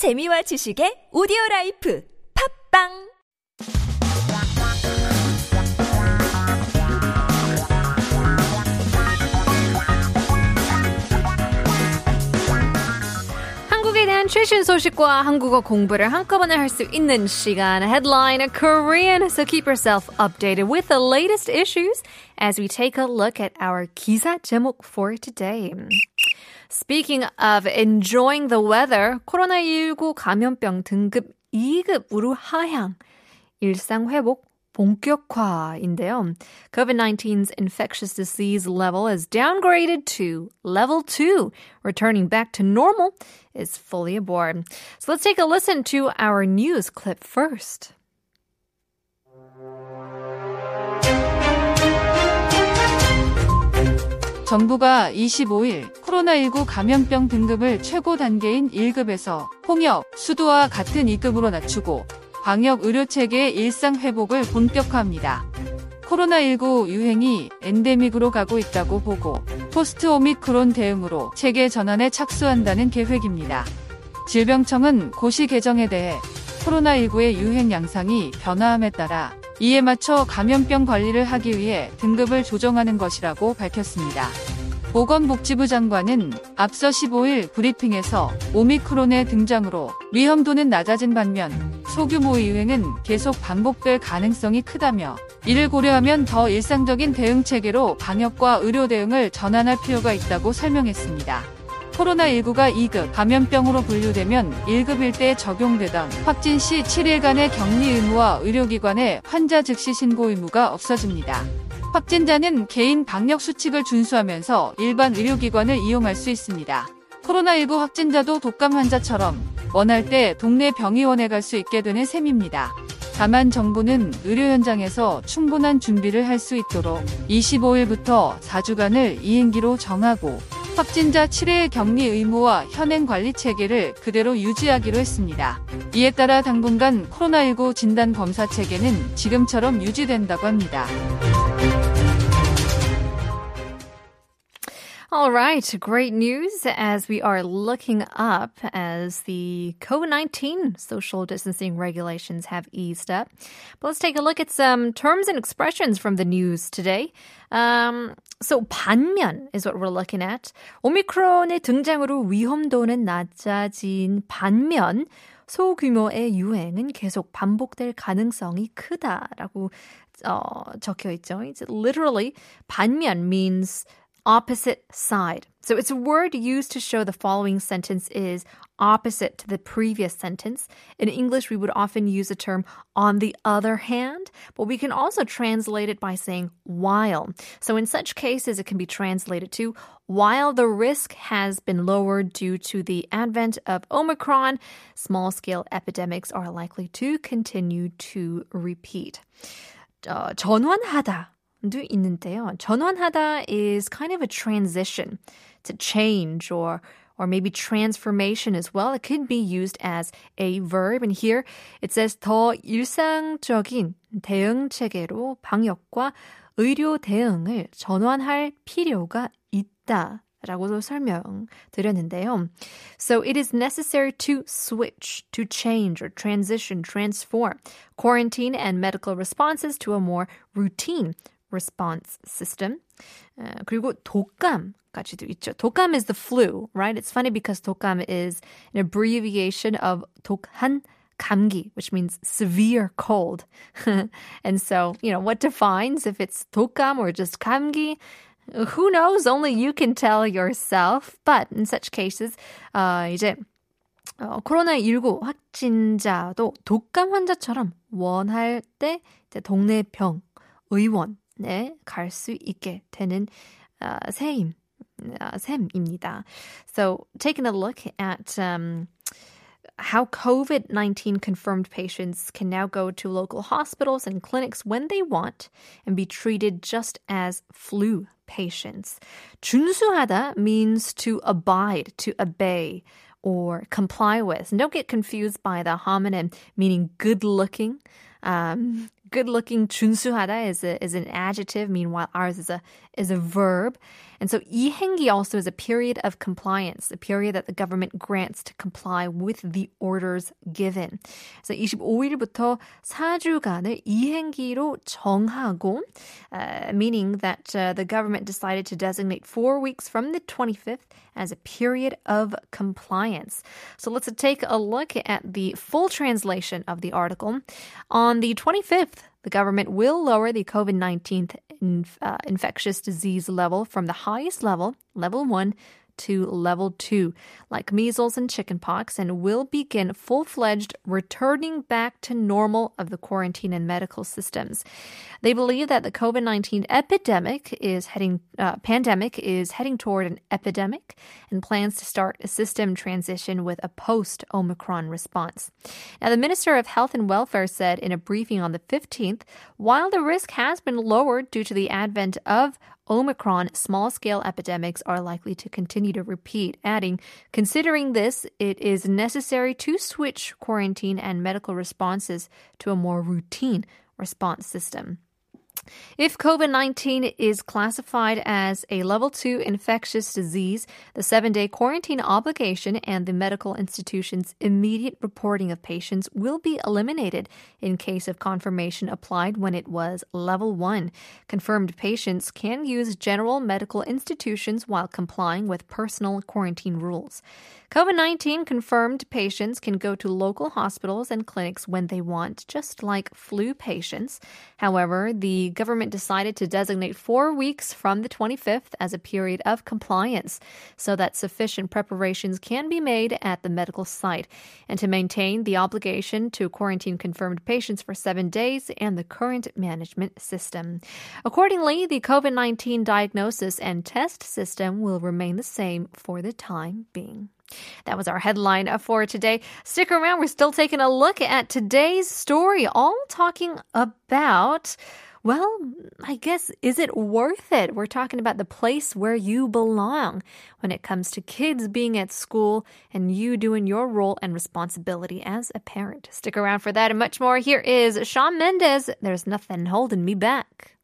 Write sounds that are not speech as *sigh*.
재미와 지식의 오디오 라이프 팝빵 최신 소식과 한국어 공부를 한꺼번에 할 수 있는 시간 Headline Korean. So keep yourself updated with the latest issues as we take a look at our 기사 제목 for today. Speaking of enjoying the weather, 코로나19 감염병 등급 2급으로 하향. 일상 회복 본격화인데요. COVID-19's infectious disease level is downgraded to level 2. Returning back to normal is fully aboard. So let's take a listen to our news clip first. 정부가 25일 코로나19 감염병 등급을 최고 단계인 1급에서 홍역, 수도와 같은 2급으로 낮추고 방역 의료 체계의 일상 회복을 본격화합니다. 코로나19 유행이 엔데믹으로 가고 있다고 보고 포스트 오미크론 대응으로 체계 전환에 착수한다는 계획입니다. 질병청은 고시 개정에 대해 코로나19의 유행 양상이 변화함에 따라 이에 맞춰 감염병 관리를 하기 위해 등급을 조정하는 것이라고 밝혔습니다. 보건복지부 장관은 앞서 15일 브리핑에서 오미크론의 등장으로 위험도는 낮아진 반면 소규모 유행은 계속 반복될 가능성이 크다며 이를 고려하면 더 일상적인 대응 체계로 방역과 의료 대응을 전환할 필요가 있다고 설명했습니다. 코로나19가 2급 감염병으로 분류되면 1급일 때 적용되던 확진 시 7일간의 격리 의무와 의료기관의 환자 즉시 신고 의무가 없어집니다. 확진자는 개인 방역 수칙을 준수하면서 일반 의료기관을 이용할 수 있습니다. 코로나19 확진자도 독감 환자처럼 원할 때 동네 병의원에 갈 수 있게 되는 셈입니다. 다만 정부는 의료 현장에서 충분한 준비를 할 수 있도록 25일부터 4주간을 이행기로 정하고 확진자 7일 격리 의무와 현행 관리 체계를 그대로 유지하기로 했습니다. 이에 따라 당분간 코로나19 진단 검사 체계는 지금처럼 유지된다고 합니다. All right, great news as we are looking up as the COVID 19 social distancing regulations have eased up. But let's take a look at some terms and expressions from the news today. Um, so, 반면 is what we're looking at. 오미크론의 등장으로 위험도는 낮아진 반면 소규모의 유행은 계속 반복될 가능성이 크다라고 어, 적혀 있죠. It's literally 반면 means opposite side. So it's a word used to show the following sentence is opposite to the previous sentence. In English, we would often use the term on the other hand, but we can also translate it by saying while. So in such cases, it can be translated to while the risk has been lowered due to the advent of Omicron, small scale epidemics are likely to continue to repeat. 어, 전환하다 도 있는데요. 전환하다 is kind of a transition to change or or maybe transformation as well. It could be used as a verb. And here it says 더 일상적인 대응 체계로 방역과 의료 대응을 전환할 필요가 있다. 라고도 설명드렸는데요. So it is necessary to switch, to change or transition, transform quarantine and medical responses to a more routine response system. 어, 그리고 독감까지도 있죠. 독감 is the flu, right? It's funny because 독감 is an abbreviation of 독한 감기, which means severe cold. *laughs* and so, you know, what defines if it's 독감 or just 감기? Who knows? Only you can tell yourself. But in such cases, 어, 이제 어, 코로나19 확진자도 독감 환자처럼 원할 때 이제 동네 병 의원 네, 갈 수 있게 되는 uh, 셈, uh, 셈입니다. So, taking a look at um, how COVID 19 confirmed patients can now go to local hospitals and clinics when they want and be treated just as flu patients. 준수하다 means to abide, to obey, or comply with. And don't get confused by the homonym meaning good looking. Um, good looking 준수하다 is a, is an adjective. Meanwhile, ours is a is a verb. And so 이행기 also is a period of compliance, a period that the government grants to comply with the orders given. 그래서 25일부터 4주간을 이행기로 정하고, uh, meaning that uh, the government decided to designate four weeks from the 25th as a period of compliance. So let's take a look at the full translation of the article. On the 25th, the government will lower the COVID 19 inf- uh, infectious disease level from the highest level, level 1, to level 2, like measles and chickenpox, and will begin full fledged returning back to normal of the quarantine and medical systems. They believe that the COVID 19 epidemic is heading, uh, pandemic is heading toward an epidemic and plans to start a system transition with a post Omicron response. Now, the Minister of Health and Welfare said in a briefing on the 15th, while the risk has been lowered due to the advent of Omicron, small scale epidemics are likely to continue to repeat, adding, considering this, it is necessary to switch quarantine and medical responses to a more routine response system. If COVID 19 is classified as a level 2 infectious disease, the seven day quarantine obligation and the medical institution's immediate reporting of patients will be eliminated in case of confirmation applied when it was level 1. Confirmed patients can use general medical institutions while complying with personal quarantine rules. COVID 19 confirmed patients can go to local hospitals and clinics when they want, just like flu patients. However, the government decided to designate four weeks from the 25th as a period of compliance so that sufficient preparations can be made at the medical site and to maintain the obligation to quarantine confirmed patients for seven days and the current management system. Accordingly, the COVID 19 diagnosis and test system will remain the same for the time being. That was our headline for today. Stick around. We're still taking a look at today's story, all talking about. Well, I guess, is it worth it? We're talking about the place where you belong when it comes to kids being at school and you doing your role and responsibility as a parent. Stick around for that and much more. Here is Shawn Mendes. There's nothing holding me back.